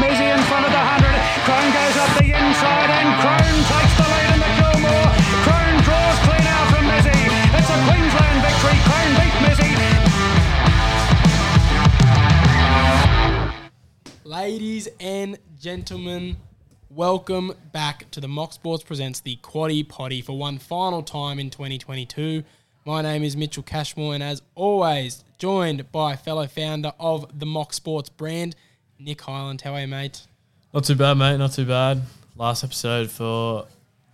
Mizzy in front of the 100. Crone goes up the inside and Crone takes the lead in the. Crone draws clean out from Mizzy. It's a Queensland victory. Crone beat Mizzy. Ladies and gentlemen, welcome back to the Mock Sports Presents the Quaddie Poddy for one final time in 2022. My name is Mitchell Cashmore, and as always, joined by fellow founder of the Mock Sports brand, Nick Highland. How are you, mate? Not too bad, mate. Not too bad. Last episode for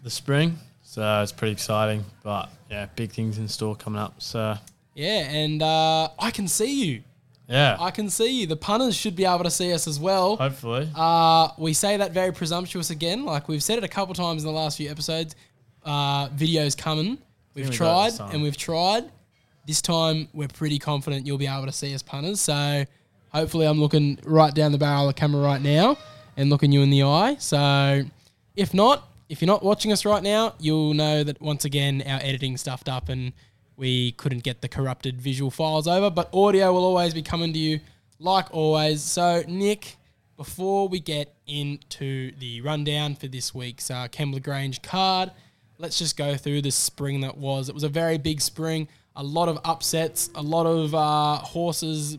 the spring, so it's pretty exciting. But yeah, big things in store coming up. So Yeah, and uh, I can see you. yeah, I can see you. The punters should be able to see us as well. hopefully. Uh, we say that very presumptuous again. Like we've said it a couple times in the last few episodes. Uh, videos coming. We've we tried and we've tried. This time we're pretty confident you'll be able to see us punters. So hopefully I'm looking right down the barrel of the camera right now and looking you in the eye. So if not, if you're not watching us right now, you'll know that once again our editing stuffed up and we couldn't get the corrupted visual files over. But audio will always be coming to you like always. So Nick, before we get into the rundown for this week's uh, Kembla Grange card, let's just go through the spring that was. It was a very big spring, a lot of upsets, a lot of uh, horses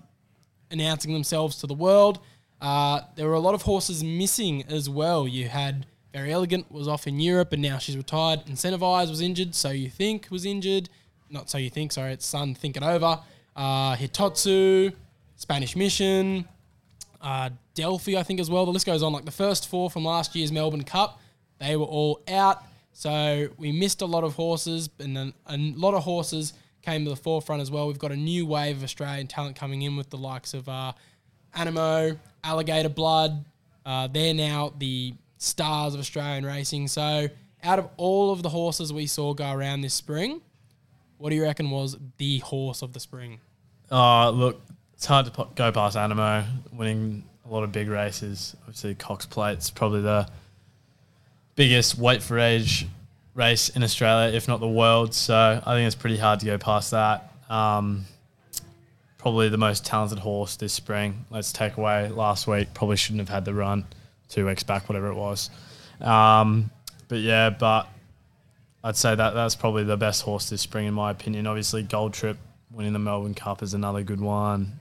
announcing themselves to the world. Uh, there were a lot of horses missing as well. You had Verry Elleegant was off in Europe and now she's retired. Incentivise was injured, so you think was injured. Not so you think, sorry, it's son, think it over. Uh, Hitotsu, Spanish Mission, uh, Delphi, I think as well. The list goes on. Like the first four from last year's Melbourne Cup, they were all out. So we missed a lot of horses, and a lot of horses came to the forefront as well. We've got a new wave of Australian talent coming in with the likes of uh, Anamoe, Alligator Blood. Uh, they're now the stars of Australian racing. So out of all of the horses we saw go around this spring, what do you reckon was the horse of the spring? Oh, look, it's hard to go past Anamoe winning a lot of big races. Obviously, Cox Plate's probably the biggest weight for age race in Australia, if not the world. So I think it's pretty hard to go past that. Um, probably the most talented horse this spring. Let's take away last week. Probably shouldn't have had the run two weeks back, whatever it was. Um, but yeah, but I'd say that that's probably the best horse this spring, in my opinion. Obviously, Gold Trip winning the Melbourne Cup is another good one.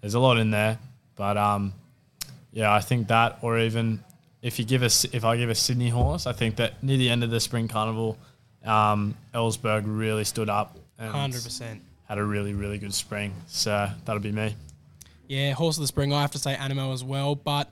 There's a lot in there, but um, yeah, I think that, or even if you give us, if I give a Sydney horse, I think that near the end of the Spring Carnival, um, Ellsberg really stood up and 100%. had a really really good spring. So that'll be me. Yeah, horse of the spring. I have to say Anamoe as well, but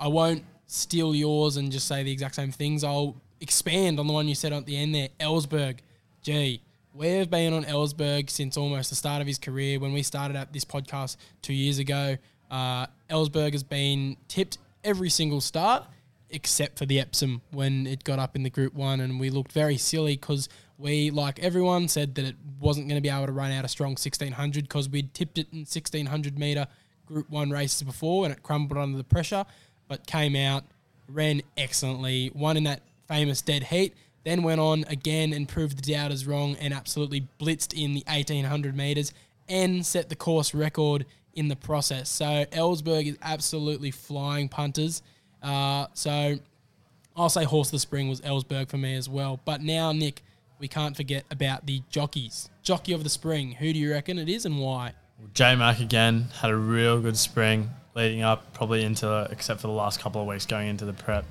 I won't steal yours and just say the exact same things. I'll expand on the one you said at the end there. Ellsberg. Gee, we've been on Ellsberg since almost the start of his career. When we started at this podcast two years ago, uh, Ellsberg has been tipped every single start except for the Epsom when it got up in the Group One, and we looked very silly because we, like everyone, said that it wasn't going to be able to run out a strong 1600 because we'd tipped it in 1600 meter Group One races before, and it crumbled under the pressure, but came out, ran excellently, won in that famous dead heat. Then went on again and proved the doubters wrong and absolutely blitzed in the 1800 meters and set the course record in the process. So Ellsberg is absolutely flying punters. Uh, so I'll say horse of the spring was Ellsberg for me as well. But now, Nick, we can't forget about the jockeys. Jockey of the spring. Who do you reckon it is and why? J Mac again had a real good spring leading up, probably into except for the last couple of weeks going into the prep.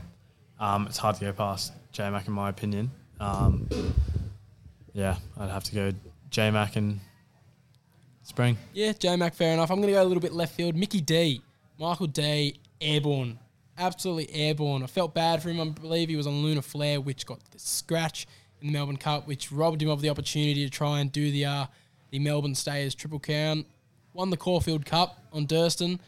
Um, it's hard to go past J Mac in my opinion. Um, yeah, I'd have to go J Mac and spring. Yeah, J Mac, fair enough. I'm going to go a little bit left field. Mickey D. Michael Dee. Airborne. Absolutely airborne. I felt bad for him. I believe he was on Lunar Flare, which got the scratch in the Melbourne Cup, which robbed him of the opportunity to try and do the uh, the Melbourne Stayers Triple Crown. Won the Caulfield Cup on Durston.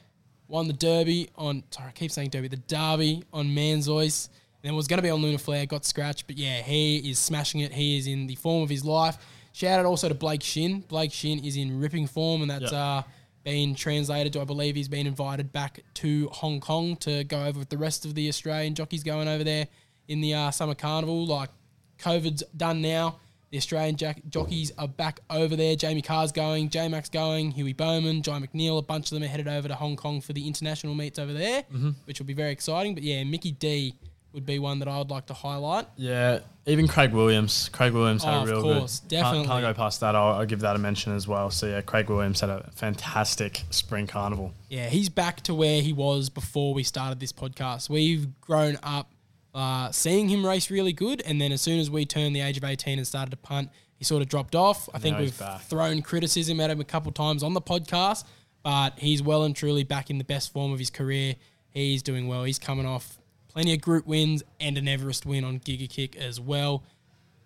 Won the Derby on, sorry, I keep saying Derby, the Derby on Manzoice. And was going to be on Lunar Flare, got scratched. But yeah, he is smashing it. He is in the form of his life. Shout out also to Blake Shinn. Blake Shinn is in ripping form, and that's Yep. uh, been translated to, I believe he's been invited back to Hong Kong to go over with the rest of the Australian jockeys going over there in the uh, summer carnival. Like, COVID's done now. The Australian jack- jockeys are back over there. Jamie Kah's going, J Max going, Hugh Bowman, Jye McNeil. A bunch of them are headed over to Hong Kong for the international meets over there, Mm-hmm. which will be very exciting. But yeah, Mickey D would be one that I would like to highlight. Yeah, even Craig Williams. Craig Williams had Oh, a of real course, good. definitely. Can't, can't go past that. I'll, I'll give that a mention as well. So yeah, Craig Williams had a fantastic spring carnival. Yeah, he's back to where he was before we started this podcast. We've grown up uh, seeing him race really good, and then as soon as we turned the age of 18 and started to punt, he sort of dropped off. I think we've back. thrown criticism at him a couple times on the podcast, but he's well and truly back in the best form of his career. He's doing well. He's coming off plenty of group wins and an Everest win on Giga Kick as well.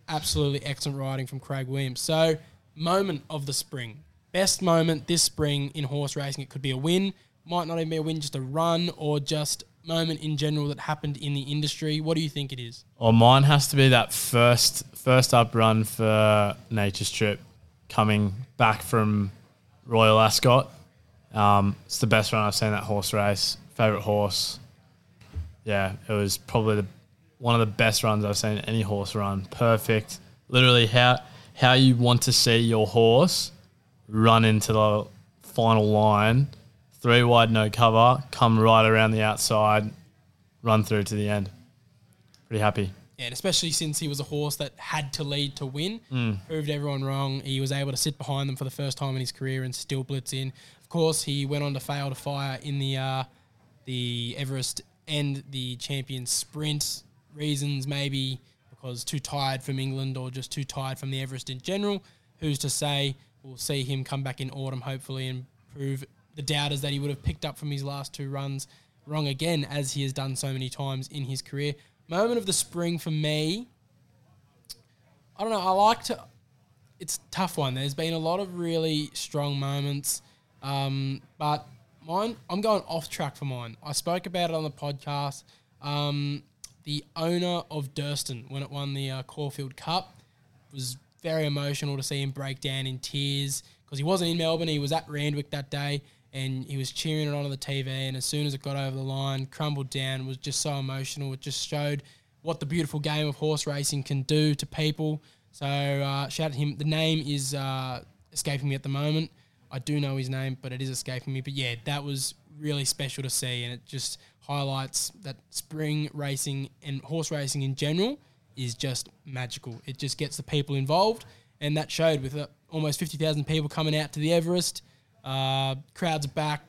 Absolutely excellent riding from Craig Williams. So, moment of the spring. Best moment this spring in horse racing. It could be a win, might not even be a win, just a run, or just moment in general that happened in the industry. What do you think it is? Or mine has to be that first first up run for Nature Strip, coming back from Royal Ascot. Um, it's the best run I've seen that horse race. Favorite horse. Yeah, it was probably the one of the best runs I've seen any horse run. Perfect. Literally how how you want to see your horse run into the final line, three wide no cover, come right around the outside, run through to the end. Pretty happy. Yeah, and especially since he was a horse that had to lead to win, proved everyone wrong. He was able to sit behind them for the first time in his career and still blitz in. Of course, he went on to fail to fire in the uh, the Everest and the Champions Sprint. Reasons maybe because too tired from England or just too tired from the Everest in general. Who's to say? We'll see him come back in autumn hopefully and prove the doubters that he would have picked up from his last two runs wrong again, as he has done so many times in his career. Moment of the spring for me. I don't know. I like to. It's tough one. There's been a lot of really strong moments, um, but mine. I'm going off track for mine. I spoke about it on the podcast. Um, the owner of Durston when it won the uh, Caulfield Cup was very emotional to see him break down in tears because he wasn't in Melbourne. He was at Randwick that day and he was cheering it on on the TV. And as soon as it got over the line, crumbled down, was just so emotional. It just showed what the beautiful game of horse racing can do to people. So uh, shout out to him. The name is uh, escaping me at the moment. I do know his name, but it is escaping me. But yeah, that was really special to see, and it just highlights that spring racing and horse racing in general is just magical. It just gets the people involved, and that showed with uh, almost 50,000 people coming out to the Everest. Uh, crowds are back.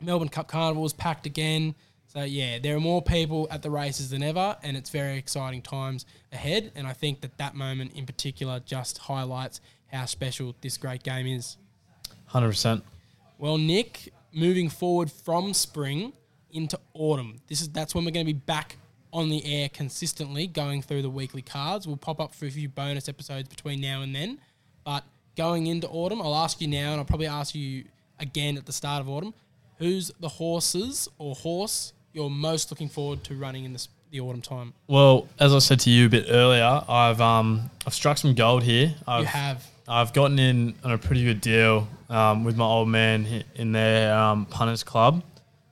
Melbourne Cup Carnival is packed again. So yeah, there are more people at the races than ever, and it's very exciting times ahead. And I think that that moment in particular just highlights how special this great game is. Hundred percent. Well, Nick, moving forward from spring into autumn, this is that's when we're going to be back on the air consistently, going through the weekly cards. We'll pop up for a few bonus episodes between now and then. But going into autumn, I'll ask you now, and I'll probably ask you again at the start of autumn. Who's the horses or horse you're most looking forward to running in this, the autumn time? Well, as I said to you a bit earlier, I've um I've struck some gold here. I've, you have. I've gotten in on a pretty good deal um, with my old man in their um, punters club,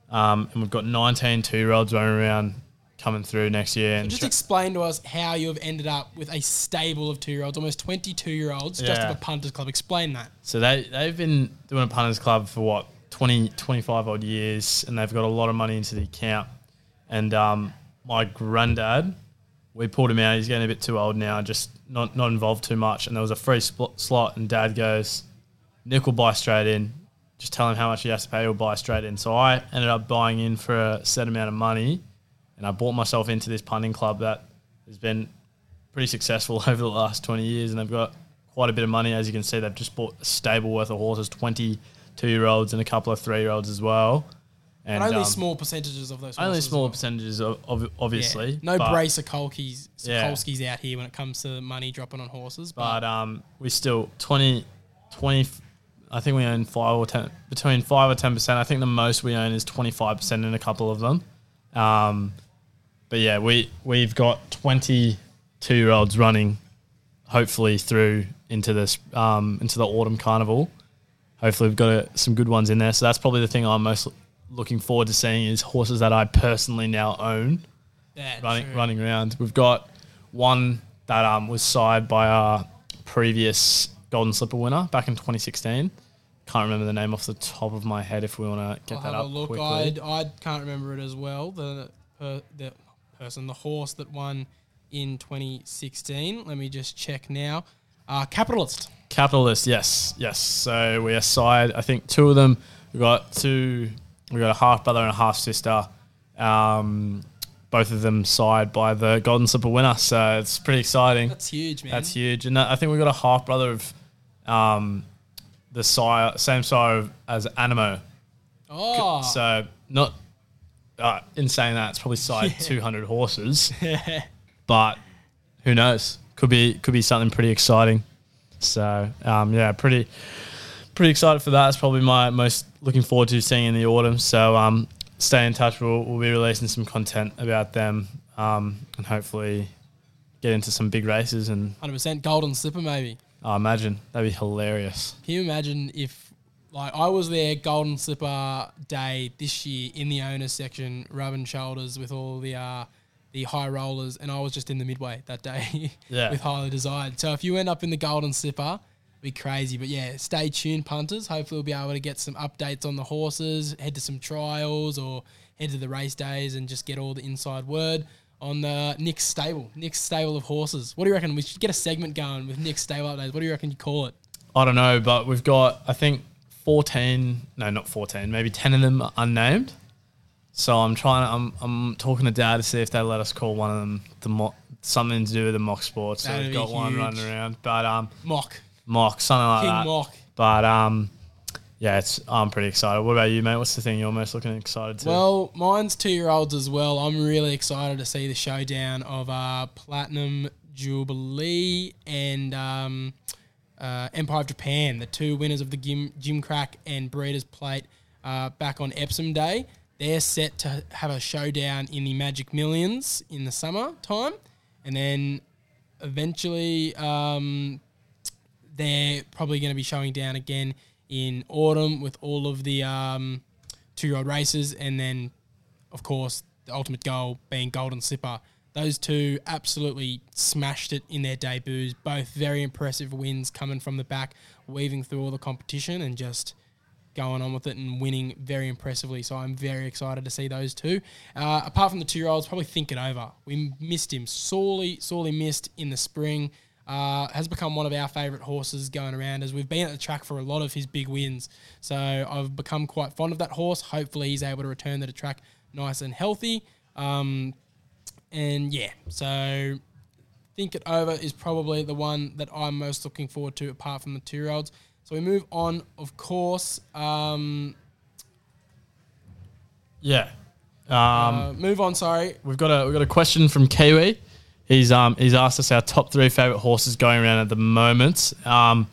um, and we've got 19 two-year-olds running around coming through next year. And Just tr- explain to us how you have ended up with a stable of two year olds, almost 22 year olds, just Yeah. of a punters club. Explain that. So they, they've been doing a punters club for what, 20, 25 odd years, and they've got a lot of money into the account. And um, my granddad, we pulled him out. He's getting a bit too old now, just not, not involved too much. And there was a free spl- slot, and dad goes, Nick will buy straight in. Just tell him how much he has to pay, he'll buy straight in. So I ended up buying in for a set amount of money, and I bought myself into this punting club that has been pretty successful over the last 20 years, and they've got quite a bit of money. As you can see, they've just bought a stable worth of horses, 22 year olds and a couple of three year olds as well. And But only um, small percentages of those. only small well. percentages, of, of, Yeah. obviously. No brace bracer Kolkis, Yeah. Out here when it comes to money dropping on horses. But But, um, we still 20, 20, I think we own five or 10, between five or 10%. I think the most we own is 25% in a couple of them. Um, but yeah, we, we've got 22 year olds running hopefully through into this um, into the autumn carnival. Hopefully, we've got uh some good ones in there. So that's probably the thing I'm most looking forward to seeing is horses that I personally now own yeah, running true. running around. We've got one that um, was sired by our previous Golden Slipper winner back in 2016. Can't remember the name off the top of my head. If we want to get I'll that have up a look. quickly. I I can't remember it as well. The per, the person, the horse that won in 2016. Let me just check now. Uh, Capitalist. Capitalist, yes, yes. So we are side. I think two of them. We got two. We got a half brother and a half sister. Um, both of them side by the Golden Slipper winner. So it's pretty exciting. That's huge, man. That's huge. And I think we've got a half brother of um, the sire, same sire as Anamoe. Oh, So not uh, in saying that it's probably side 200 horses, but who knows? Could be could be something pretty exciting. So um, yeah, pretty pretty excited for that. It's probably my most looking forward to seeing in the autumn. So um, stay in touch. We'll, we'll be releasing some content about them um, and hopefully get into some big races. And 100% golden slipper, maybe. I imagine that'd be hilarious. Can you imagine if, like, I was there golden slipper day this year in the owners section, rubbing shoulders with all the uh, the high rollers, and I was just in the midway that day Yeah. with highly desired. So if you end up in the golden slipper, be crazy. But yeah, stay tuned, punters. Hopefully, we'll be able to get some updates on the horses, head to some trials, or head to the race days and just get all the inside word. On the Nick's stable, Nick's stable of horses. What do you reckon? We should get a segment going with Nick's stable updates. What do you reckon you call it? I don't know, but we've got I think 14, no, not 14, maybe 10 of them are unnamed. So I'm trying to, I'm, I'm talking to dad to see if they let us call one of them the mo- something to do with the mock sports. So That'd we've got one running around, but um, Mock. Mock something like King that. Mock. But um, yeah, it's I'm pretty excited. What about you, mate? What's the thing you're most looking excited to? Well, mine's two year olds as well. I'm really excited to see the showdown of uh, Platinum Jubilee and um, uh, Empire of Japan, the two winners of the Gym, Gimcrack and Breeders' Plate uh, back on Epsom Day. They're set to have a showdown in the Magic Millions in the summer time. And then eventually um, they're probably going to be showing down again in autumn with all of the um, two-year-old races, and then, of course, the ultimate goal being Golden Slipper. Those two absolutely smashed it in their debuts. Both very impressive wins coming from the back, weaving through all the competition and just going on with it and winning very impressively. So I'm very excited to see those two. Uh, apart from the two-year-olds, probably think it over. We missed him sorely, sorely missed in the spring. Uh, has become one of our favourite horses going around as we've been at the track for a lot of his big wins. So I've become quite fond of that horse. Hopefully he's able to return to the track nice and healthy. Um, and yeah, so Think It Over is probably the one that I'm most looking forward to apart from the two year olds. So we move on, of course. Um, yeah. Um, uh, move on, sorry. We've got a we've got a question from Kiwi. He's um he's asked us our top three favorite horses going around at the moment. Um,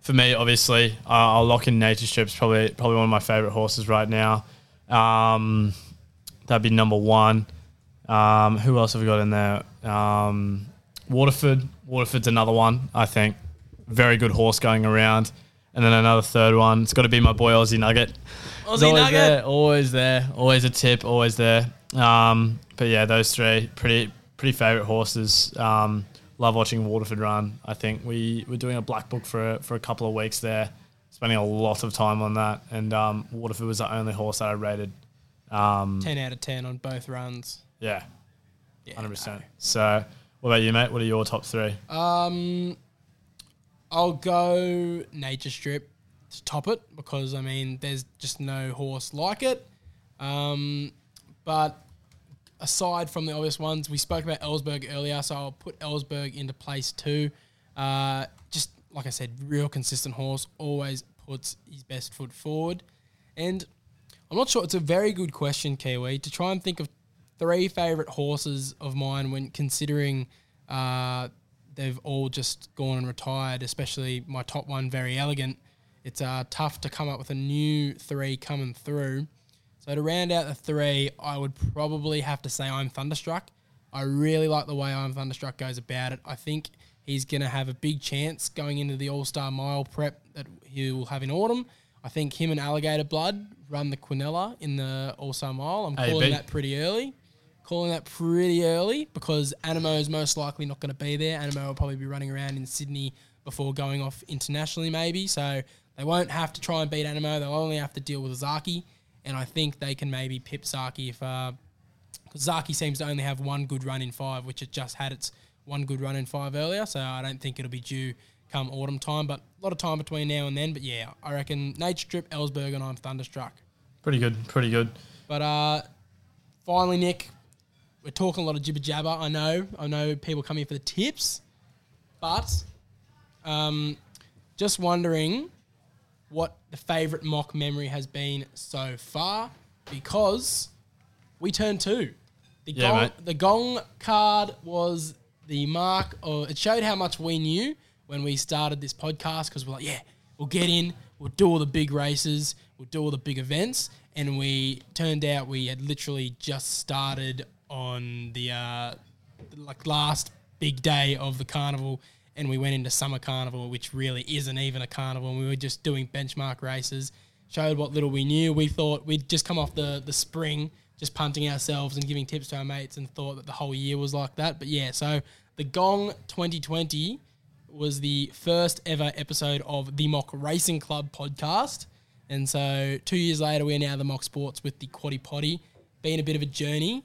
for me, obviously, uh, I'll lock in Nature Strip's probably probably one of my favorite horses right now. Um, that'd be number one. Um, who else have we got in there? Um, Waterford. Waterford's another one. I think very good horse going around. And then another third one. It's got to be my boy Aussie Nugget. Aussie always Nugget. there, always there, always a tip, always there. Um, but yeah, those three pretty pretty favorite horses. Um, love watching Waterford run. I think we we're doing a black book for for a couple of weeks there, spending a lot of time on that. And um, Waterford was the only horse that I rated. Um, 10 out of 10 on both runs. yeah, Yeah, hundred percent. So, what about you, mate? What are your top three? Um, I'll go Nature Strip to top it because I mean there's just no horse like it. Um, but aside from the obvious ones, we spoke about Ellsberg earlier, so I'll put Ellsberg into place two. Uh, just like I said, real consistent horse, always puts his best foot forward. And I'm not sure. It's a very good question, Kiwi, to try and think of three favorite horses of mine when considering uh, they've all just gone and retired. Especially my top one, Verry Elleegant. It's uh, tough to come up with a new three coming through. So to round out the three, I would probably have to say I'm Thunderstruck. I really like the way I'm Thunderstruck goes about it. I think he's going to have a big chance going into the All Star Mile prep that he will have in autumn. I think him and Alligator Blood run the Quinella in the All Star Mile. I'm calling that pretty early. calling that pretty early because Anamoe is most likely not going to be there. Anamoe will probably be running around in Sydney before going off internationally, maybe. So they won't have to try and beat Anamoe. They'll only have to deal with Zaaki, and I think they can maybe pip Zaaki if. Uh, because Zaaki seems to only have one good run in five, which it just had its one good run in five earlier. So I don't think it'll be due come autumn time, but a lot of time between now and then. But yeah, I reckon Nature Strip, Ellsberg, and I'm Thunderstruck. Pretty good. Pretty good. But uh, finally, Nick, we're talking a lot of jibber jabber. I know, I know people come here for the tips, but um, just wondering what the favourite mock memory has been so far because we turned two. The Yeah, gong, mate. the gong card was the mark of it showed how much we knew when we started this podcast because we're like, yeah, we'll get in, we'll do all the big races, we'll do all the big events, and we turned out we had literally just started on the uh, like last big day of the carnival and we went into summer carnival which really isn't even a carnival and we were just doing benchmark races showed what little we knew. We thought we'd just come off the the spring just punting ourselves and giving tips to our mates and thought that the whole year was like that. But yeah so the gong 2020 was the first ever episode of the mock racing club podcast. And so two years later we're now the mock sports with the Quaddie Poddy. Been a bit of a journey.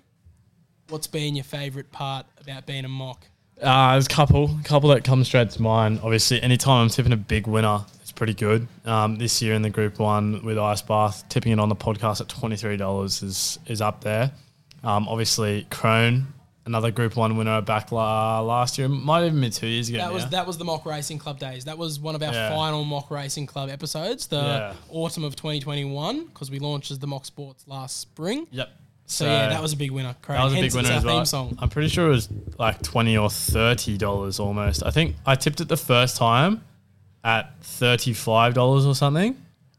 What's been your favourite part about being a mock? Uh, there's a couple, couple that come straight to mind. Obviously, anytime I'm tipping a big winner, it's pretty good. Um, this year in the Group One with Ice Bath, tipping it on the podcast at twenty three dollars is is up there. Um, obviously, Crone, another Group One winner back la- last year, might even been two years ago. That was that was the mock racing club days. That was one of our Yeah. final mock racing club episodes, the Yeah. autumn of 2021, because we launched as the mock sports last spring. Yep. So, yeah, that was a big winner. That was a big Hence, winner as well. Theme song. I'm pretty sure it was like twenty or thirty dollars almost. I think I tipped it the first time at thirty five dollars or something,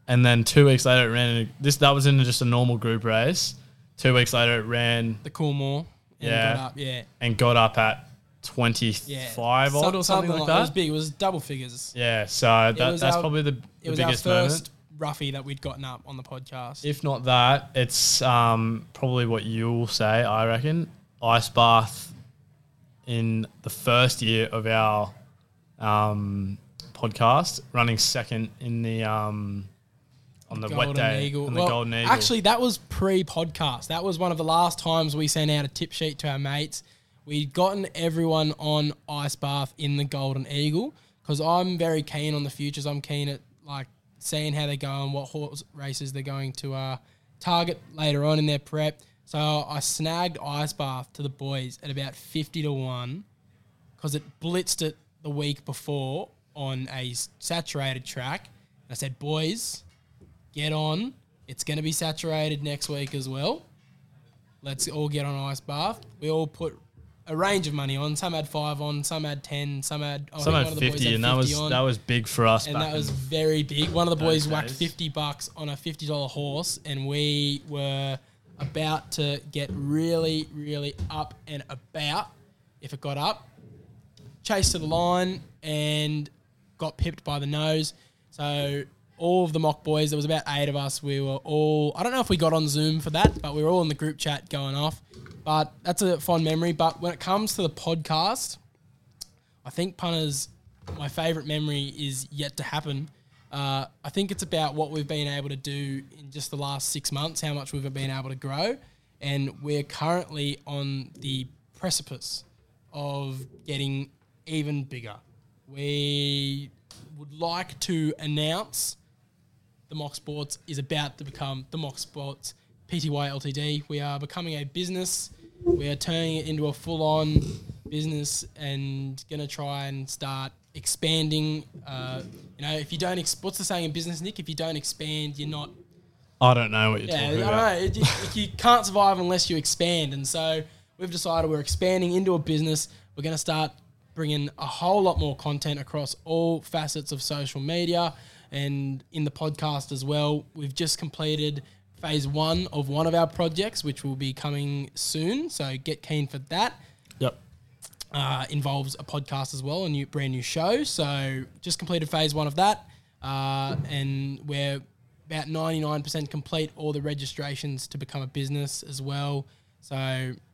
and then two weeks later it ran. This that was in just a normal group race. Two weeks later it ran The Coolmore. Yeah. got up, yeah, and got up at twenty yeah. five odd or something, like It that. It was big. It was double figures. yeah, so that, that's our- probably the, the biggest first moment. Roughie that we'd gotten up on the podcast. If not that, it's um, probably what you'll say, I reckon. Ice bath in the first year of our um, podcast, running second in the um, on the wet day on the Well, Golden Eagle. Actually, that was pre-podcast. That was one of the last times we sent out a tip sheet to our mates. We'd gotten everyone on Ice Bath in the Golden Eagle because I'm very keen on the futures. I'm keen at like seeing how they go and what horse races they're going to uh, target later on in their prep. So I snagged Ice Bath to the boys at about fifty to one because it blitzed it the week before on a saturated track. I said, boys, get on. It's going to be saturated next week as well. Let's all get on ice bath. We all put a range of money on. Some had five on, some had ten, some had I Some think had one of the boys fifty, had and that was on, that was big for us. and that was very big. One of the boys whacked days. fifty bucks on a fifty dollar horse, and we were about to get really, really up and about if it got up. Chased to the line and got pipped by the nose. So all of the mock boys, there was about eight of us. We were all I don't know if we got on Zoom for that, but we were all in the group chat going off. But that's a fond memory. But when it comes to the podcast, I think punters, my favourite memory is yet to happen. Uh, I think it's about what we've been able to do in just the last six months, how much we've been able to grow, and we're currently on the precipice of getting even bigger. We would like to announce the Mock Sports is about to become the Mock Sports PTY Ltd. We are becoming a business. We are turning it into a full-on business and gonna try and start expanding. Uh, you know, if you don't, ex- what's the saying in business, Nick? If you don't expand, you're not I don't know what you're yeah, I talking don't about. know. It- it- you can't survive unless you expand, and so we've decided we're expanding into a business. We're going to start bringing a whole lot more content across all facets of social media and in the podcast as well. We've just completed phase one of one of our projects, which will be coming soon. So get keen for that Yep. uh, involves a podcast as well, a new brand new show. So just completed phase one of that, uh, and we're about ninety nine percent complete all the registrations to become a business as well. So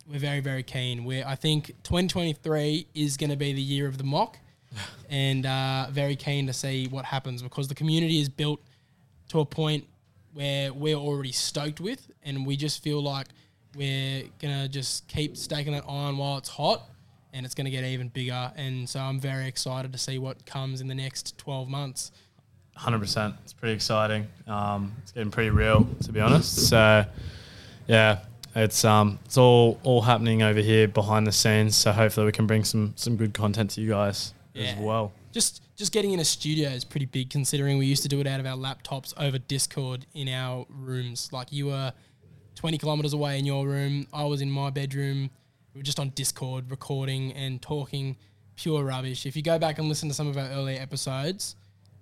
we're very very keen. We I think 2023 is going to be the year of the mock, and uh, very keen to see what happens because the community is built to a point where we're already stoked with, and we just feel like we're gonna just keep staking that iron while it's hot, and it's gonna get even bigger. And so I'm very excited to see what comes in the next 12 months. Hundred percent. It's pretty exciting. Um, it's getting pretty real, to be honest. So, yeah, it's um, it's all all happening over here behind the scenes. So hopefully we can bring some some good content to you guys as well. Just just getting in a studio is pretty big considering we used to do it out of our laptops over Discord in our rooms. Like you were 20 kilometers away in your room, I was in my bedroom. We were just on Discord recording and talking pure rubbish. If you go back and listen to some of our earlier episodes,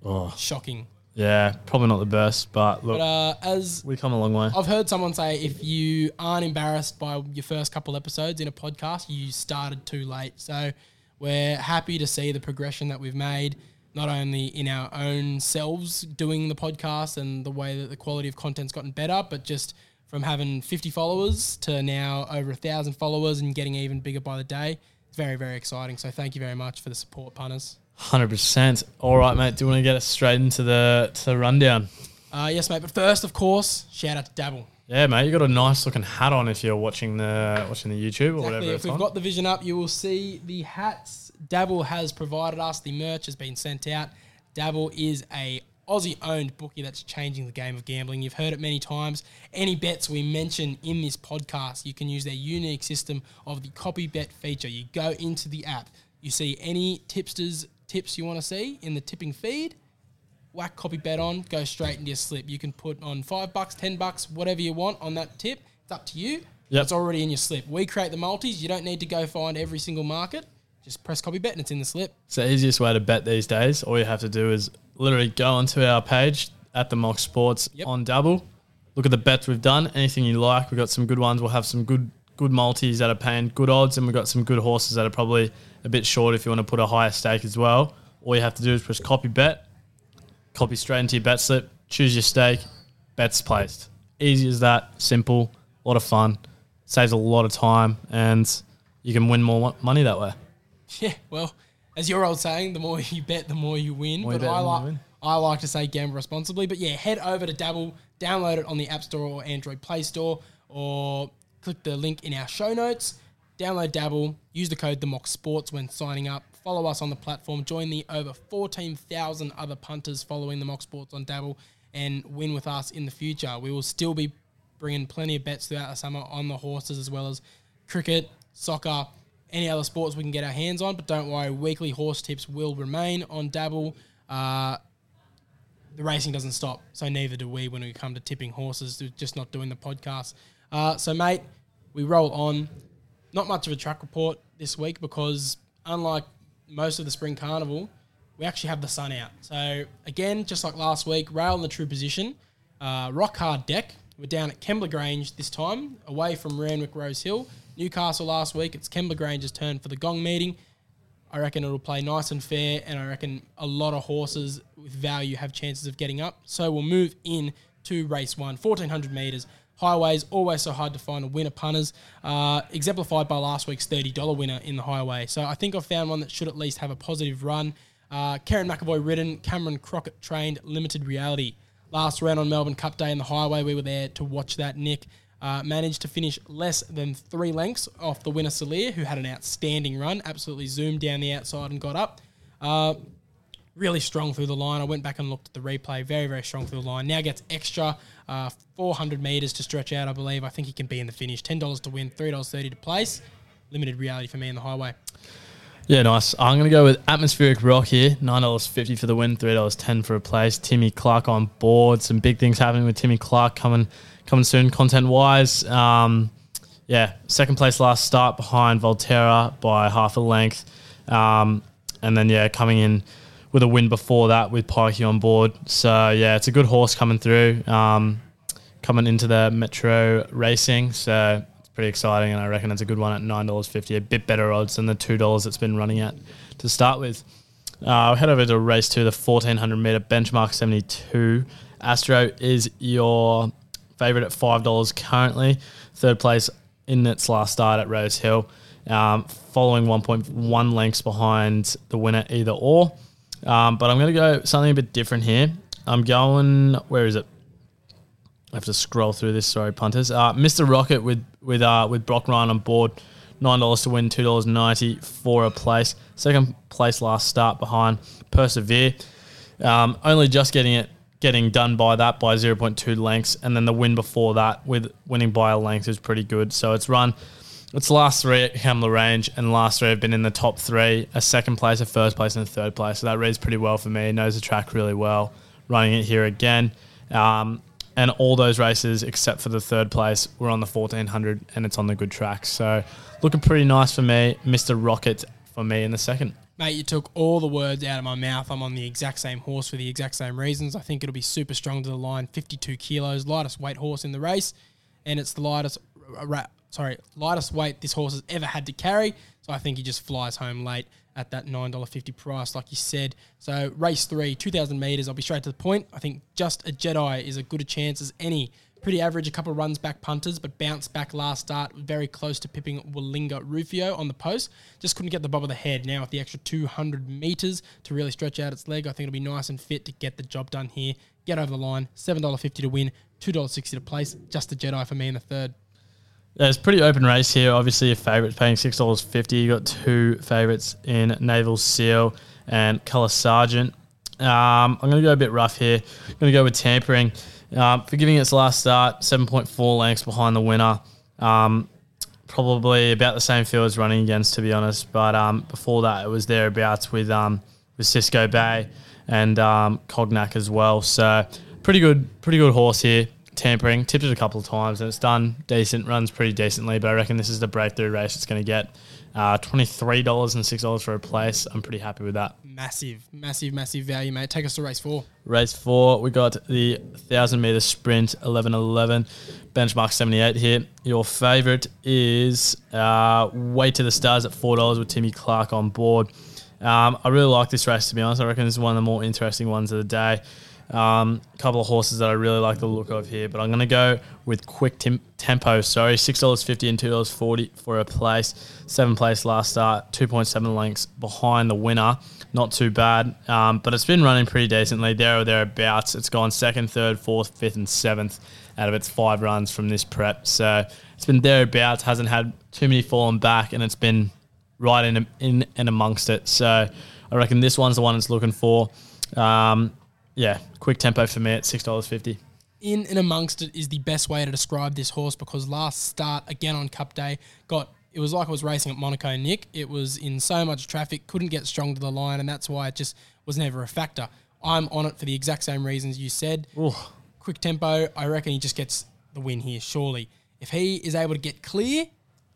Oh, shocking. yeah, probably not the best, but look, But uh, as we come a long way. I've heard someone say if you aren't embarrassed by your first couple episodes in a podcast, you started too late. So we're happy to see the progression that we've made, not only in our own selves doing the podcast and the way that the quality of content's gotten better, but just from having 50 followers to now over a thousand followers and getting even bigger by the day. It's very, very exciting. So thank you very much for the support, punters. Hundred percent. All right, mate. Do you want to get us straight into the to the rundown? Uh, yes, mate. But first, of course, shout out to Dabble. Yeah, mate. You got a nice looking hat on if you're watching the watching the YouTube or whatever If we've on. got the vision up, you will see the hats. Dabble has provided us. The merch has been sent out. Dabble is a Aussie-owned bookie that's changing the game of gambling. You've heard it many times. Any bets we mention in this podcast, you can use their unique system of the copy bet feature. You go into the app, you see any tipsters tips you want to see in the tipping feed whack copy bet on, go straight into your slip. You can put on five bucks, ten bucks, whatever you want on that tip. It's up to you. Yep. It's already in your slip. We create the multis. You don't need to go find every single market. Just press copy bet and it's in the slip. It's the easiest way to bet these days. All you have to do is literally go onto our page at the Mock Sports Yep. on Dabble. Look at the bets we've done. Anything you like. We've got some good ones. We'll have some good good multis that are paying good odds, and we've got some good horses that are probably a bit short if you want to put a higher stake as well. All you have to do is press copy bet, copy straight into your bet slip, choose your stake, bets placed. Easy as that. Simple. A lot of fun. Saves a lot of time, and you can win more money that way. Yeah, well, as your old saying, the more you bet, the more you win. More you but bet, I the more you like win. I like to say gamble responsibly. But yeah, head over to Dabble, download it on the App Store or Android Play Store, or click the link in our show notes. Download Dabble, use the code the Mock Sports when signing up. Follow us on the platform. Join the over 14,000 other punters following the Mock Sports on Dabble and win with us in the future. We will still be bringing plenty of bets throughout the summer on the horses as well as cricket, soccer, any other sports we can get our hands on. But don't worry, weekly horse tips will remain on Dabble. Uh, the racing doesn't stop, so neither do we when we come to tipping horses. We're just not doing the podcast. Uh, so, mate, we roll on. Not much of a track report this week because, unlike most of the spring carnival, we actually have the sun out. So, again, just like last week, rail in the true position, uh, rock hard deck. We're down at Kembla Grange this time, away from Randwick Rosehill. Newcastle last week. It's Kembla Grange's turn for the gong meeting. I reckon it'll play nice and fair, and I reckon a lot of horses with value have chances of getting up. So we'll move in to race one, 1400 metres. Highways, always so hard to find a winner punters, uh, exemplified by last week's $30 winner in the highway. So I think I've found one that should at least have a positive run. Uh, Kerrin McEvoy ridden, Cameron Crockett trained, limited reality. Last round on Melbourne Cup Day in the highway, we were there to watch that. Nick uh, managed to finish less than three lengths off the winner Salir, who had an outstanding run, absolutely zoomed down the outside and got up. Really strong through the line. I went back and looked at the replay. Very, very strong through the line. Now gets extra uh, 400 metres to stretch out, I believe. I think he can be in the finish. $10 to win, $3.30 to place. Limited reality for me in the highway. Yeah, nice. I'm going to go with Atmospheric Rock here. $9.50 for the win, $3.10 for a place. Timmy Clark on board. Some big things happening with Timmy Clark coming coming soon, content wise. Um, yeah, second place last start behind Volterra by half a length. Um, and then, yeah, coming in with a win before that with Pikey on board. So, yeah, it's a good horse coming through, um, coming into the Metro Racing. So, it's pretty exciting, and I reckon it's a good one at $9.50, a bit better odds than the $2 it's been running at to start with. Uh, head over to race two, the 1400 meter benchmark 72. Astro is your favorite at $5 currently. Third place, in its last start at Rosehill, um, following 1.1 lengths behind the winner either or. Um, but I'm going to go something a bit different here. I'm going. Where is it? I have to scroll through this. Sorry, punters. Uh, Mr. Rocket with with uh, with Brock Ryan on board. Nine dollars to win, two dollars ninety for a place. Second place last start behind Persevere. Um, only just getting it getting done by that by 0.2 lengths, and then the win before that with winning by a length is pretty good. So it's run its last three at Kembla Grange, and last three have been in the top three: a second place, a first place, and a third place. So that reads pretty well for me. Knows the track really well. Running it here again. Um, and all those races except for the third place were on the 1400 and it's on the good track so looking pretty nice for me mr rocket for me in the second Mate, you took all the words out of my mouth. I'm on the exact same horse for the exact same reasons. I think it'll be super strong to the line, 52 kilos, lightest weight horse in the race, and it's the lightest, sorry, lightest weight this horse has ever had to carry. So I think he just flies home late at that $9.50 price, like you said. So race three, 2,000 meters. I'll be straight to the point. I think just a Jedi is as good a chance as any. Pretty average, a couple of runs back punters, but bounced back last start, very close to pipping Walinga Rufio on the post. Just couldn't get the bob of the head. Now with the extra 200 metres to really stretch out its leg, I think it'll be nice and fit to get the job done here. Get over the line, $7.50 to win, $2.60 to place. Just a Jedi for me in the third. Yeah, it's a pretty open race here. Obviously, your favourites paying six dollars fifty. You got two favourites in Naval Seal and Colour Sergeant. Um, I'm going to go a bit rough here. I'm going to go with Tampering. Um, for giving its last start, 7.4 lengths behind the winner. Um, probably about the same field as running against, to be honest. But um, before that, it was thereabouts with um, with Cisco Bay and um, Cognac as well. So pretty good, pretty good horse here. Tampering, tipped it a couple of times and it's done decent, runs pretty decently. But I reckon this is the breakthrough race it's going to get. Uh, $23 and $6 for a place. I'm pretty happy with that. Massive, massive, massive value, mate. Take us to race four. Race four, we got the 1,000 meter sprint 11 11, benchmark 78 here. Your favourite is uh, Way to the Stars at $4 with Timmy Clark on board. Um, I really like this race, to be honest. I reckon this is one of the more interesting ones of the day. Um, a couple of horses that I really like the look of here, but I'm going to go with Quick Tempo. Sorry, six dollars fifty and two dollars forty for a place. Seven place last start, two point seven lengths behind the winner. Not too bad, um, but it's been running pretty decently there or thereabouts. It's gone second, third, fourth, fifth, and seventh out of its five runs from this prep. So it's been thereabouts. Hasn't had too many fallen back, and it's been right in in and amongst it. So I reckon this one's the one it's looking for. Um, yeah, quick tempo for me at six dollars fifty. in and amongst it is the best way to describe this horse because last start again on Cup Day got it was like I was racing at Monaco, Nick. It was in so much traffic, couldn't get strong to the line, and that's why it just was never a factor. I'm on it for the exact same reasons you said. Quick tempo, I reckon he just gets the win here, surely. If he is able to get clear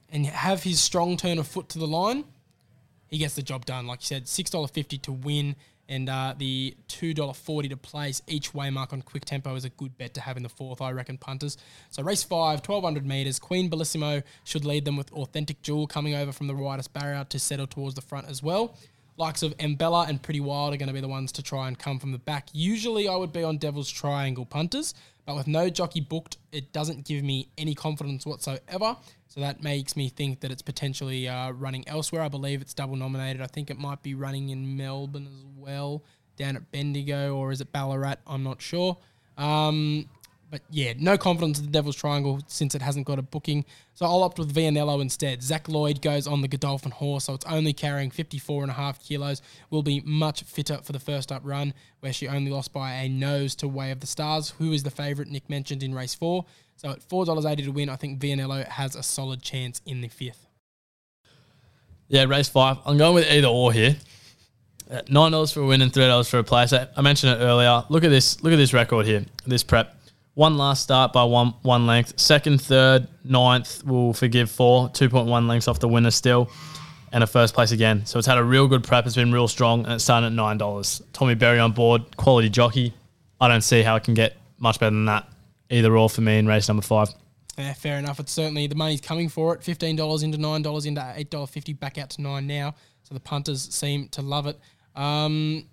and have his strong turn of foot to the line, he gets the job done. Like you said, six dollar fifty to win, and uh, the two dollar forty to place each way mark on quick tempo is a good bet to have in the fourth. I reckon punters. So race five, 1200 meters. Queen Bellissimo should lead them with authentic jewel coming over from the widest barrier to settle towards the front as well. Likes of Embella and Pretty Wild are going to be the ones to try and come from the back. Usually, I would be on Devil's Triangle punters, but with no jockey booked, it doesn't give me any confidence whatsoever. So that makes me think that it's potentially uh, running elsewhere. I believe it's double nominated. I think it might be running in Melbourne as well, down at Bendigo, or is it Ballarat? I'm not sure. Um, but yeah, no confidence in the Devil's Triangle since it hasn't got a booking. So I'll opt with Vianello instead. Zach Lloyd goes on the Godolphin horse, so it's only carrying 54 and a half kilos. Will be much fitter for the first up run, where she only lost by a nose to Way of the Stars, who is the favourite Nick mentioned in race four. So at $4.80 to win, I think Vianello has a solid chance in the fifth. Yeah, race five. I'm going with either or here. Nine dollars for a win and three dollars for a place. I mentioned it earlier. Look at this. Look at this record here. This prep. One last start by one one length. Second, third, ninth will forgive four. Two point one lengths off the winner still, and a first place again. So it's had a real good prep. It's been real strong, and it's starting at nine dollars. Tommy Berry on board, quality jockey. I don't see how it can get much better than that. Either or for me in race number five. Yeah, fair enough. It's certainly the money's coming for it. Fifteen dollars into nine dollars into eight dollar fifty, back out to nine now. So the punters seem to love it. Um,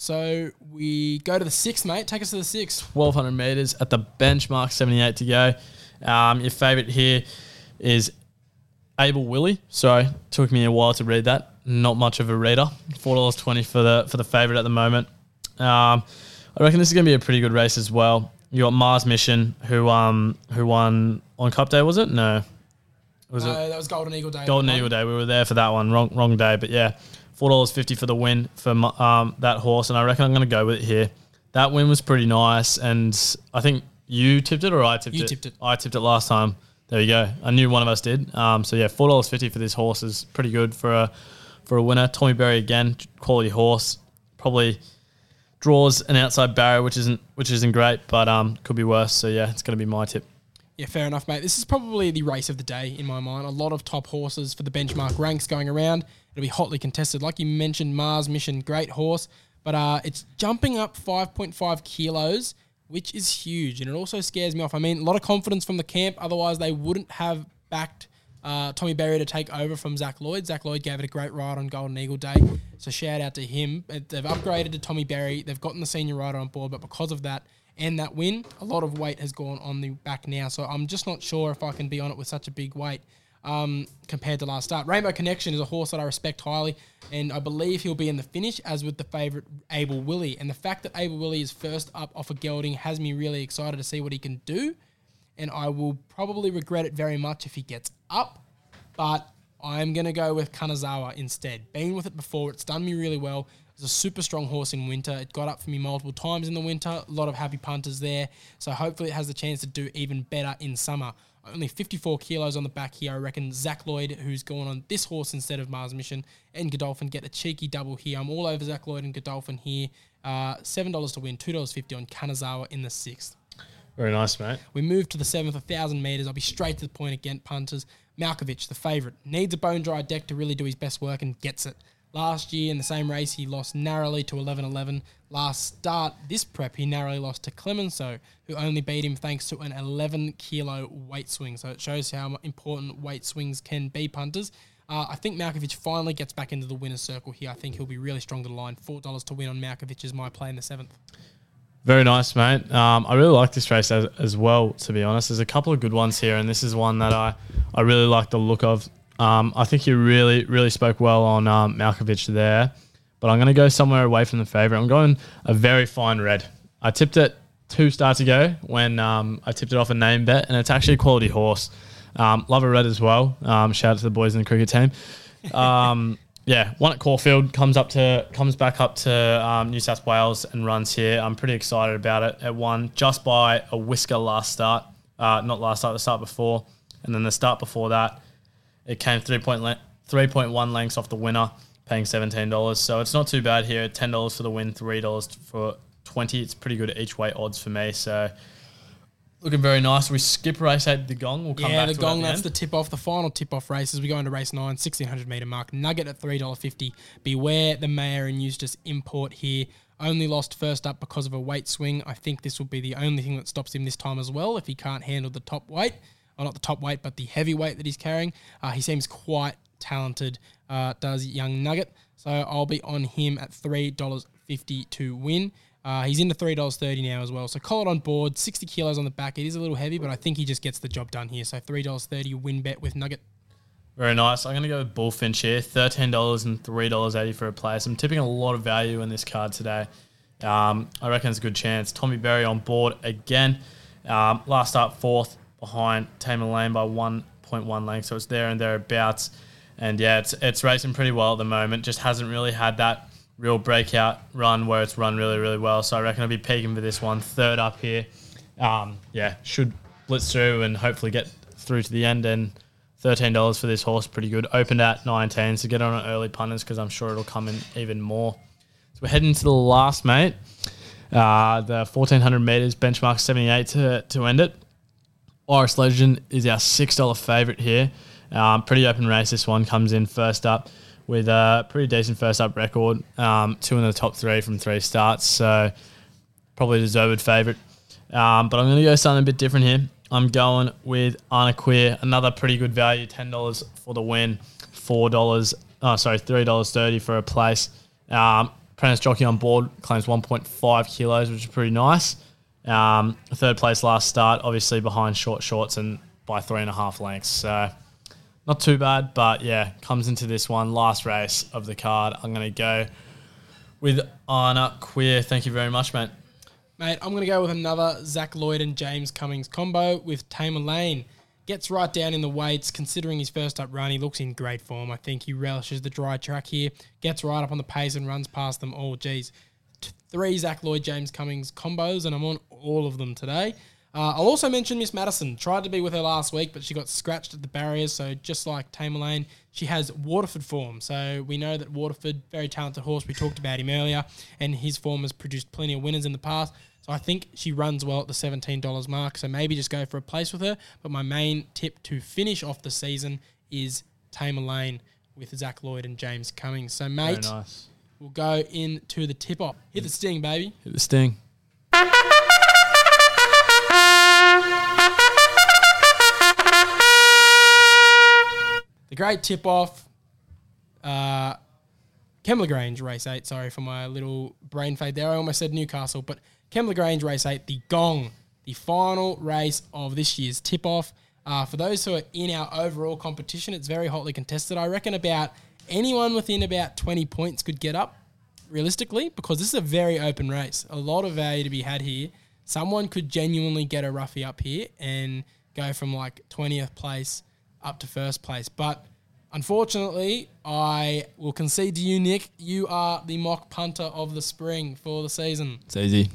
so we go to the sixth, mate. Take us to the sixth. 1200 meters at the benchmark, 78 to go. Um, your favorite here is Able Willie. Sorry, took me a while to read that. Not much of a reader. Four dollars twenty for the for the favorite at the moment. Um, I reckon this is going to be a pretty good race as well. You got Mars Mission, who um who won on Cup Day, was it? No, was it? That was Golden Eagle Day. Golden Eagle Day. We were there for that one. Wrong, wrong day, but yeah, four dollars fifty for the win for um, that horse, and I reckon I'm going to go with it here. That win was pretty nice, and I think you tipped it or I tipped You it. tipped it. I tipped it last time. There you go. I knew one of us did. Um, so yeah, four dollars fifty for this horse is pretty good for a for a winner. Tommy Berry again, quality horse. Probably draws an outside barrier, which isn't which isn't great, but um, could be worse. So yeah, it's going to be my tip. Yeah, fair enough, mate. This is probably the race of the day in my mind. A lot of top horses for the benchmark ranks going around. It'll be hotly contested. Like you mentioned, Mars Mission, great horse, but uh, it's jumping up 5.5 kilos, which is huge, and it also scares me off. I mean, a lot of confidence from the camp. Otherwise, they wouldn't have backed uh, Tommy Berry to take over from Zac Lloyd. Zac Lloyd gave it a great ride on Golden Eagle Day, so shout out to him. They've upgraded to Tommy Berry. They've gotten the senior rider on board, but because of that and that win, a lot of weight has gone on the back now. So I'm just not sure if I can be on it with such a big weight um, compared to last start. Rainbow Connection is a horse that I respect highly, and I believe he'll be in the finish, as with the favourite Abel Willie. And the fact that Abel Willie is first up off a gelding has me really excited to see what he can do. And I will probably regret it very much if he gets up, but I'm going to go with Kanazawa instead. Been with it before, it's done me really well. It's a super strong horse in winter. It got up for me multiple times in the winter. A lot of happy punters there. So hopefully it has the chance to do even better in summer. Only 54 kilos on the back here. I reckon Zac Lloyd, who's going on this horse instead of Mars Mission, and Godolphin get a cheeky double here. I'm all over Zac Lloyd and Godolphin here. Uh, $7 to win, $2.50 on Kanazawa in the sixth. Very nice, mate. We move to the seventh, a thousand meters. I'll be straight to the point again. Punters. Malkovich, the favourite, needs a bone dry deck to really do his best work and gets it. Last year in the same race, he lost narrowly to 11-11. Last start, this prep, he narrowly lost to Clemenceau, who only beat him thanks to an 11 kilo weight swing. So it shows how important weight swings can be, punters. Uh, I think Malkovich finally gets back into the winner's circle here. I think he'll be really strong to the line. $4 to win on Malkovich is my play in the seventh. Very nice, mate. Um, I really like this race as, as well, to be honest. There's a couple of good ones here, and this is one that I, I really like the look of. Um, I think you really, really spoke well on um, Malkovich there, but I'm going to go somewhere away from the favourite. I'm going a very fine red. I tipped it two starts ago when um, I tipped it off a name bet, and it's actually a quality horse. Um, love a red as well. Um, shout out to the boys in the cricket team. Um, yeah, one at Caulfield comes up to comes back up to New South Wales and runs here. I'm pretty excited about it. It won just by a whisker last start, uh, not last start, the start before, and then the start before that, it came three three point one lengths off the winner, paying seventeen dollars. So it's not too bad here. Ten dollars for the win, three dollars for twenty. It's pretty good at each way odds for me. So. Looking very nice. We skip race eight, the gong. We'll come yeah, back the gong. That's end. the tip off. The final tip off race as we go into race nine, 1600 meter mark. Nugget at three dollar fifty. Beware the Mayor and Eustace import here. Only lost first up because of a weight swing. I think this will be the only thing that stops him this time as well if he can't handle the top weight. Not the top weight, but the heavy weight that he's carrying. Uh, he seems quite talented, uh, does young Nugget. So I'll be on him at $3.50 to win. Uh, he's into $3.30 now as well. So call it on board. 60 kilos on the back. It is a little heavy, but I think he just gets the job done here. So $3.30 win bet with Nugget. Very nice. I'm going to go with Bullfinch here. $13 and $3.80 for a place. I'm tipping a lot of value in this card today. Um, I reckon it's a good chance. Tommy Berry on board again. Um, last up fourth behind Tamerlane by 1.1 length. So it's there and thereabouts. And yeah, it's, it's racing pretty well at the moment. Just hasn't really had that real breakout run where it's run really, really well. So I reckon I'll be peaking for this one. Third up here. Um, yeah, should blitz through and hopefully get through to the end. And $13 for this horse, pretty good. Opened at 19, so get on it early punters because I'm sure it'll come in even more. So we're heading to the last, mate. Uh, the 1400 meters benchmark 78 to, to end it. Iris Legend is our $6 favourite here. Um, pretty open race. This one comes in first up with a pretty decent first up record. Um, two in the top three from three starts. So probably deserved favourite. Um, but I'm going to go something a bit different here. I'm going with Anna Queer, another pretty good value, ten dollars for the win, four dollars, oh sorry, three dollars thirty for a place. Um, Apprentice jockey on board claims 1.5 kilos, which is pretty nice. Um, third place last start, obviously behind short shorts and by three and a half lengths. So not too bad, but yeah, comes into this one last race of the card. I'm gonna go with Anna Queer. Thank you very much, mate. Mate, I'm going to go with another Zac Lloyd and James Cummings combo with Tamerlane. Gets right down in the weights, considering his first up run. He looks in great form. I think he relishes the dry track here. Gets right up on the pace and runs past them all. Geez. Three Zac Lloyd, James Cummings combos, and I'm on all of them today. Uh, I'll also mention Miss Madison. Tried to be with her last week, but she got scratched at the barriers. So just like Tamerlane, she has Waterford form. So we know that Waterford, very talented horse. We talked about him earlier, and his form has produced plenty of winners in the past. So I think she runs well at the $17 mark. So maybe just go for a place with her. But my main tip to finish off the season is Tamerlane with Zac Lloyd and James Cummings. So Very mate, nice. we'll go into the tip off. Hit the sting, baby. Hit the sting. The great tip off. Uh, Grange race eight. Sorry for my little brain fade there. I almost said Newcastle, but Kembla Grange race eight, the gong, the final race of this year's tip off. Uh, for those who are in our overall competition, it's very hotly contested. I reckon about anyone within about 20 points could get up realistically because this is a very open race. A lot of value to be had here. Someone could genuinely get a roughie up here and go from like 20th place up to first place. But unfortunately, I will concede to you, Nick. You are the mock punter of the spring for the season. It's easy.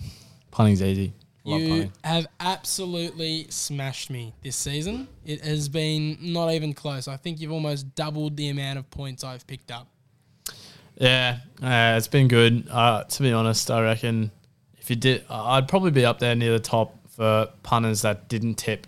Punning's easy. Love You punning. have absolutely smashed me this season. It has been not even close. I think you've almost doubled the amount of points I've picked up. Yeah, uh, it's been good. Uh, to be honest, I reckon if you did, I'd probably be up there near the top for punters that didn't tip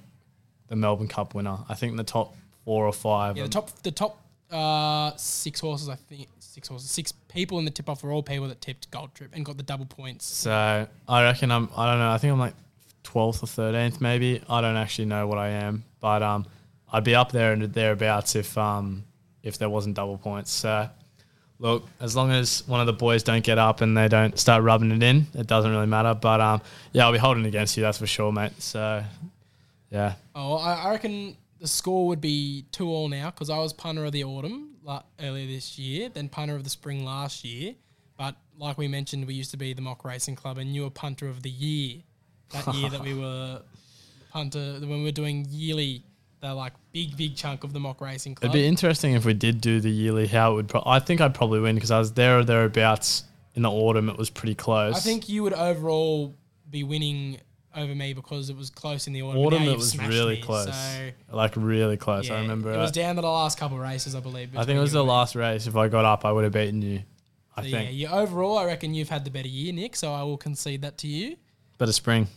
the Melbourne Cup winner. I think the top four or five. Yeah, the top the top uh, six horses, I think six horses, six people in the tip off are all people that tipped Gold Trip and got the double points. So I reckon I'm. I don't know. I think I'm like twelfth or thirteenth, maybe. I don't actually know what I am, but um, I'd be up there and thereabouts if um if there wasn't double points. So look, as long as one of the boys don't get up and they don't start rubbing it in, it doesn't really matter. But um, yeah, I'll be holding against you. That's for sure, mate. So yeah, Oh, I, I reckon the score would be two all now because I was punter of the autumn la- earlier this year, then punter of the spring last year. But like we mentioned, we used to be the mock racing club, and you were punter of the year that year that we were punter when we were doing yearly. The like big big chunk of the mock racing club. it'd be interesting if we did do the yearly. How it would pro- I think I'd probably win because I was there or thereabouts in the autumn. It was pretty close. I think you would overall be winning over me because it was close in the autumn. autumn it was really me, close, So like really close. yeah, I remember. it was down to the last couple of races, I believe. I think it was the and last race. If I got up, I would have beaten you. I So think. yeah, you overall, I reckon you've had the better year, Nick. So I will concede that to you. Better spring.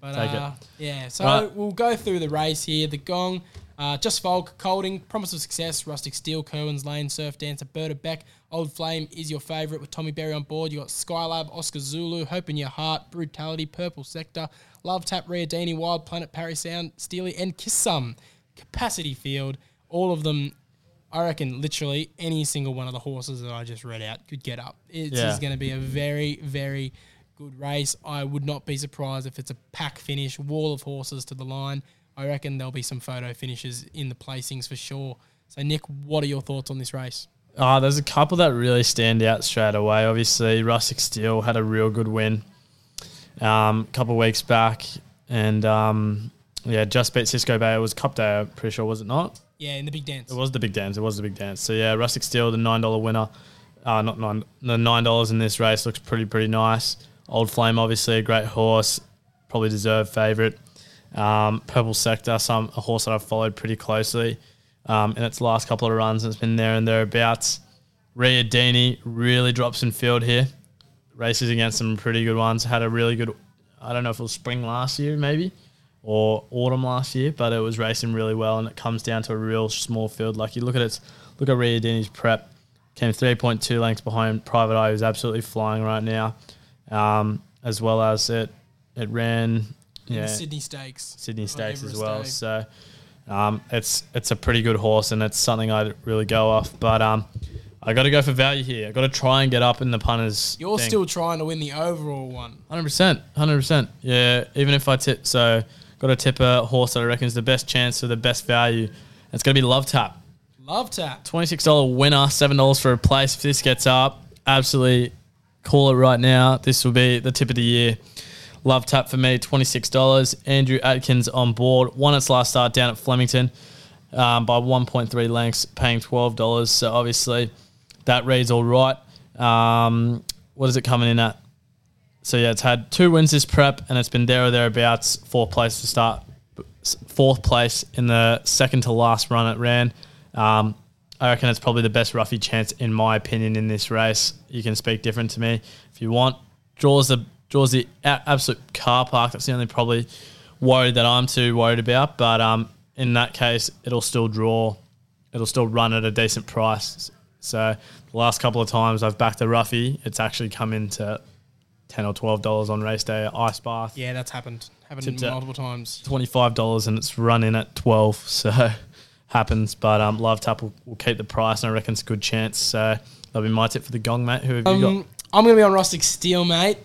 But Take it. uh, yeah, so Right. we'll go through the race here. The gong, uh, just Folk, Colding, Promise of Success, Rustic Steel, Kerwin's Lane, Surf Dancer, Berta Beck, Old Flame is your favourite with Tommy Berry on board. You got Skylab, Oscar Zulu, Hope in Your Heart, Brutality, Purple Sector, Love Tap, Riadini, Wild Planet, Parry Sound, Steely, and Kiss Some. Capacity Field, all of them. I reckon literally any single one of the horses that I just read out could get up. It's Yeah. just going to be a very, very good race. I would not be surprised if it's a pack finish, wall of horses to the line. I reckon there'll be some photo finishes in the placings for sure. So, Nick, what are your thoughts on this race? Uh, there's a couple that really stand out straight away. Obviously, Rustic Steel had a real good win um, a couple of weeks back. And um, yeah, just beat Cisco Bay. It was Cup Day, I'm pretty sure, was it not? Yeah, in the big dance. It was the big dance. It was the big dance. So yeah, Rustic Steel, the nine dollar winner. Uh, not nine. The nine dollars in this race looks pretty pretty nice. Old Flame, obviously a great horse, probably deserved favourite. Um, Purple Sector, some a horse that I've followed pretty closely um, in its last couple of runs. It's been there and thereabouts. Riadini really drops in field here. Races against some pretty good ones. Had a really good. I don't know if it was spring last year, maybe or autumn last year, but it was racing really well, and it comes down to a real small field. Like you look at its, look at Riadini's prep, came three point two lengths behind Private Eye, who's absolutely flying right now, um, as well as it, it ran, yeah, Sydney Stakes. Sydney Stakes as well. So um, it's it's a pretty good horse, and it's something I'd really go off. But um, I got to go for value here. I got to try and get up in the punters. You're thing. still trying to win the overall one. Hundred percent, hundred percent. Yeah, even if I tip, so got to tip a horse that I reckon is the best chance for the best value, It's going to be Love Tap. Love tap. $26 winner, $7 for a place. If this gets up, absolutely call it right now. This will be the tip of the year. Love tap for me, $26. Andrew Adkins on board. Won its last start down at Flemington um, by 1.3 lengths, paying $12. So obviously that reads all right. Um, what is it coming in at? So yeah, it's had two wins this prep, and it's been there or thereabouts. Fourth place to start, fourth place in the second to last run it ran. Um, I reckon it's probably the best roughy chance in my opinion in this race. You can speak different to me if you want. Draws the draws the a- absolute car park. That's the only probably worry that I'm too worried about. But um, in that case, it'll still draw. It'll still run at a decent price. So the last couple of times I've backed a roughie, it's actually come into ten or twelve dollars on race day at Ice Bath. Yeah, that's happened. Happened Tipped multiple times. twenty five dollars and it's run in at twelve. So happens, but um, Love Tap will, will keep the price, and I reckon it's a good chance. So that'll be my tip for the gong, mate. Who have you Um, got? I'm going to be on Rustic Steel, mate.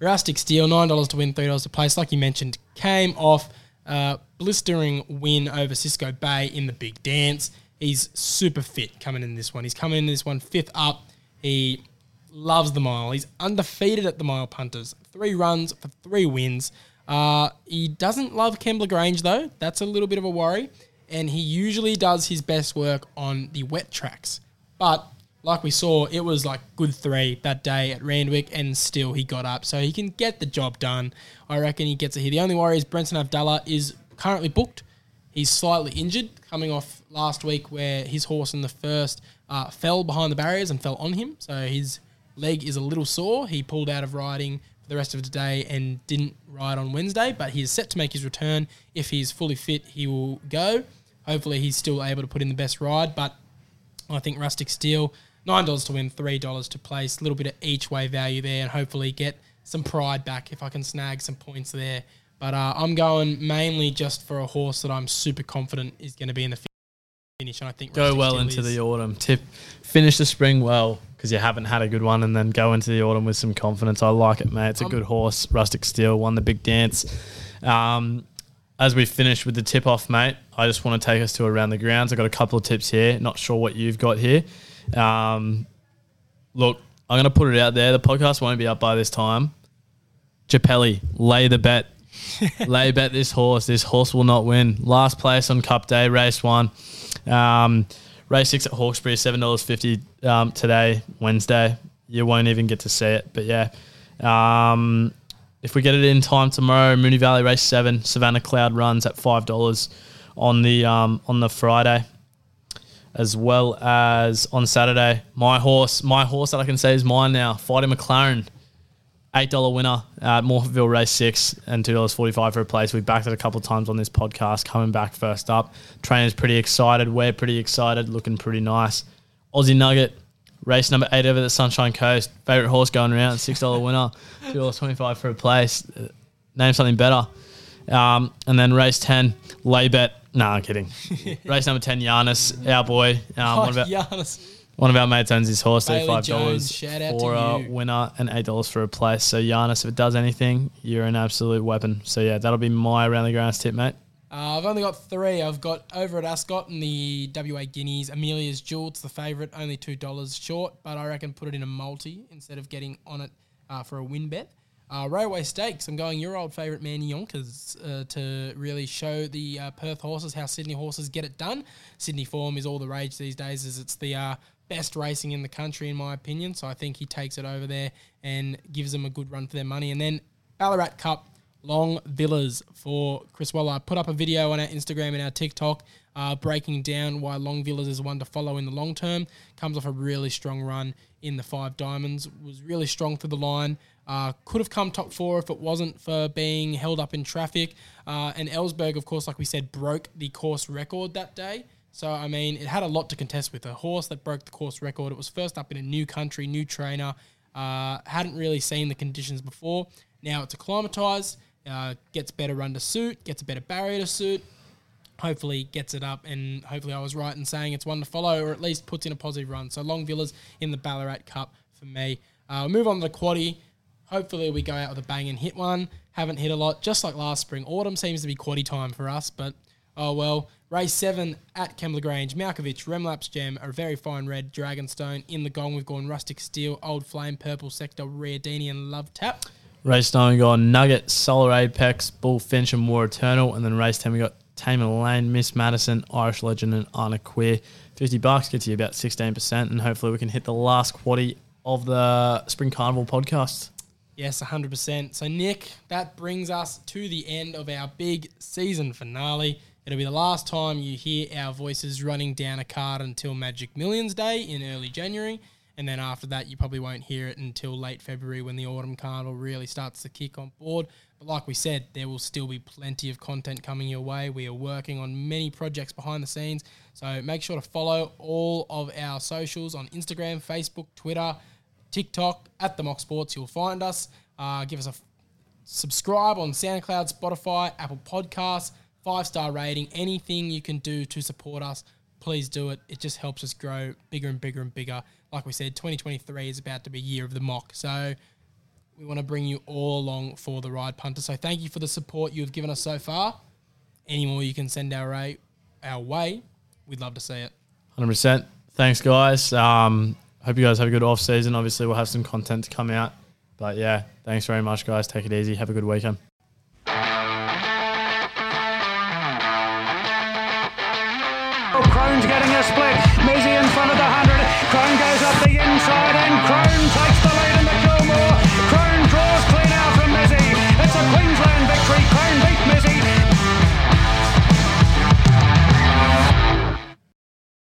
Rustic Steel, nine dollars to win, three dollars to place. Like you mentioned, came off a blistering win over Cisco Bay in the big dance. He's super fit coming in this one. He's coming in this one fifth up. He loves the mile. He's undefeated at the mile punters. Three runs for three wins. Uh, he doesn't love Kembla Grange though. That's a little bit of a worry. And he usually does his best work on the wet tracks. But like we saw, it was like good three that day at Randwick, and still he got up. So he can get the job done. I reckon he gets it here. The only worry is Brenton Avdulla is currently booked. He's slightly injured, coming off last week where his horse in the first uh, fell behind the barriers and fell on him. So his leg is a little sore. He pulled out of riding for the rest of today and didn't ride on Wednesday, but he is set to make his return. If he's fully fit, he will go. Hopefully, he's still able to put in the best ride, but I think Rustic Steel, nine dollars to win, three dollars to place, a little bit of each way value there, and hopefully get some pride back if I can snag some points there. But uh, I'm going mainly just for a horse that I'm super confident is going to be in the finish, and I think Go well into is. the autumn. Tip, finish the spring well because you haven't had a good one, and then go into the autumn with some confidence. I like it, mate. It's a Um, good horse. Rustic Steel won the big dance. Um, as we finish with the tip off, mate, I just want to take us to around the grounds. I've got a couple of tips here. Not sure what you've got here. Um, look, I'm going to put it out there. The podcast won't be up by this time. Japelli, lay the bet. lay bet this horse. This horse will not win. Last place on Cup Day, race one. Um, race six at Hawkesbury, seven dollars fifty um, today, Wednesday. You won't even get to see it, but yeah. Um, if we get it in time tomorrow, Moonee Valley race seven, Savannah Cloud runs at five dollars on the um, on the Friday, as well as on Saturday. My horse, my horse that I can say is mine now, Fighting McLaren eight dollar winner at Morphettville Race Six and two dollars forty five for a place. We backed it a couple times on this podcast. Coming back first up, trainer's pretty excited. We're pretty excited. Looking pretty nice. Aussie Nugget race number eight over the Sunshine Coast. Favorite horse going around. Six dollar winner. Two dollars twenty five for a place. Name something better. Um, and then race ten, lay bet. No, I'm kidding. race number ten, Giannis, our boy. Um, Oh, one, of our, Giannis. one of our mates owns his horse, Bailey thirty-five Jones, dollars shout out for to a you. winner and eight dollars for a place. So Giannis, if it does anything, you're an absolute weapon. So yeah, that'll be my around the grounds tip, mate. Uh, I've only got three. I've got over at Ascot and the WA Guineas. Amelia's Jewel, it's the favourite, only $2 short, but I reckon put it in a multi instead of getting on it uh, for a win bet. Uh, Railway Stakes, I'm going your old favourite man Yonkers uh, to really show the uh, Perth horses how Sydney horses get it done. Sydney form is all the rage these days, as it's the uh, best racing in the country, in my opinion. So I think he takes it over there and gives them a good run for their money. And then Ballarat Cup, Long Villas for Chris Waller. I put up a video on our Instagram and our TikTok uh, breaking down why Long Villas is one to follow in the long term. Comes off a really strong run in the five diamonds. Was really strong through the line. Uh, could have come top four if it wasn't for being held up in traffic. Uh, and Ellsberg, of course, like we said, broke the course record that day. So, I mean, it had a lot to contest with. A horse that broke the course record. It was first up in a new country, new trainer. Uh, hadn't really seen the conditions before. Now it's acclimatized, uh, gets better run to suit, gets a better barrier to suit. Hopefully gets it up, and hopefully I was right in saying it's one to follow, or at least puts in a positive run. So Long Villas in the Ballarat Cup for me. Uh, move on to the quaddy. Hopefully we go out with a bang and hit one. Haven't hit a lot, just like last spring. Autumn seems to be quaddy time for us, but Oh well, race seven at Kembla Grange, Malkovich, Remlaps Gem, a very fine red Dragonstone. In the gong, we've gone Rustic Steel, Old Flame, Purple Sector, Riadini, and Love Tap. Race nine, we got Nugget, Solar Apex, Bullfinch, and War Eternal. And then race 10, we got Tamerlane, Miss Madison, Irish Legend, and Anna Queer. 50 bucks gets you about 16%. And hopefully, we can hit the last quaddy of the Spring Carnival podcast. Yes, 100%. So, Nick, that brings us to the end of our big season finale. It'll be the last time you hear our voices running down a card until Magic Millions Day in early January. And then after that, you probably won't hear it until late February when the Autumn Carnival really starts to kick on board. But like we said, there will still be plenty of content coming your way. We are working on many projects behind the scenes. So make sure to follow all of our socials on Instagram, Facebook, Twitter, TikTok, at the Mock Sports. You'll find us. Uh, give us a f- subscribe on SoundCloud, Spotify, Apple Podcasts, five star rating, anything you can do to support us, please do it. It just helps us grow bigger and bigger and bigger. Like we said, 2023 is about to be year of the mock. So we want to bring you all along for the ride, punter. So thank you for the support you have given us so far. Any more you can send our way, our way, we'd love to see it. 100%. Thanks, guys. Um, hope you guys have a good off season. Obviously, we'll have some content to come out. But yeah, thanks very much, guys. Take it easy. Have a good weekend. Crone's getting a split.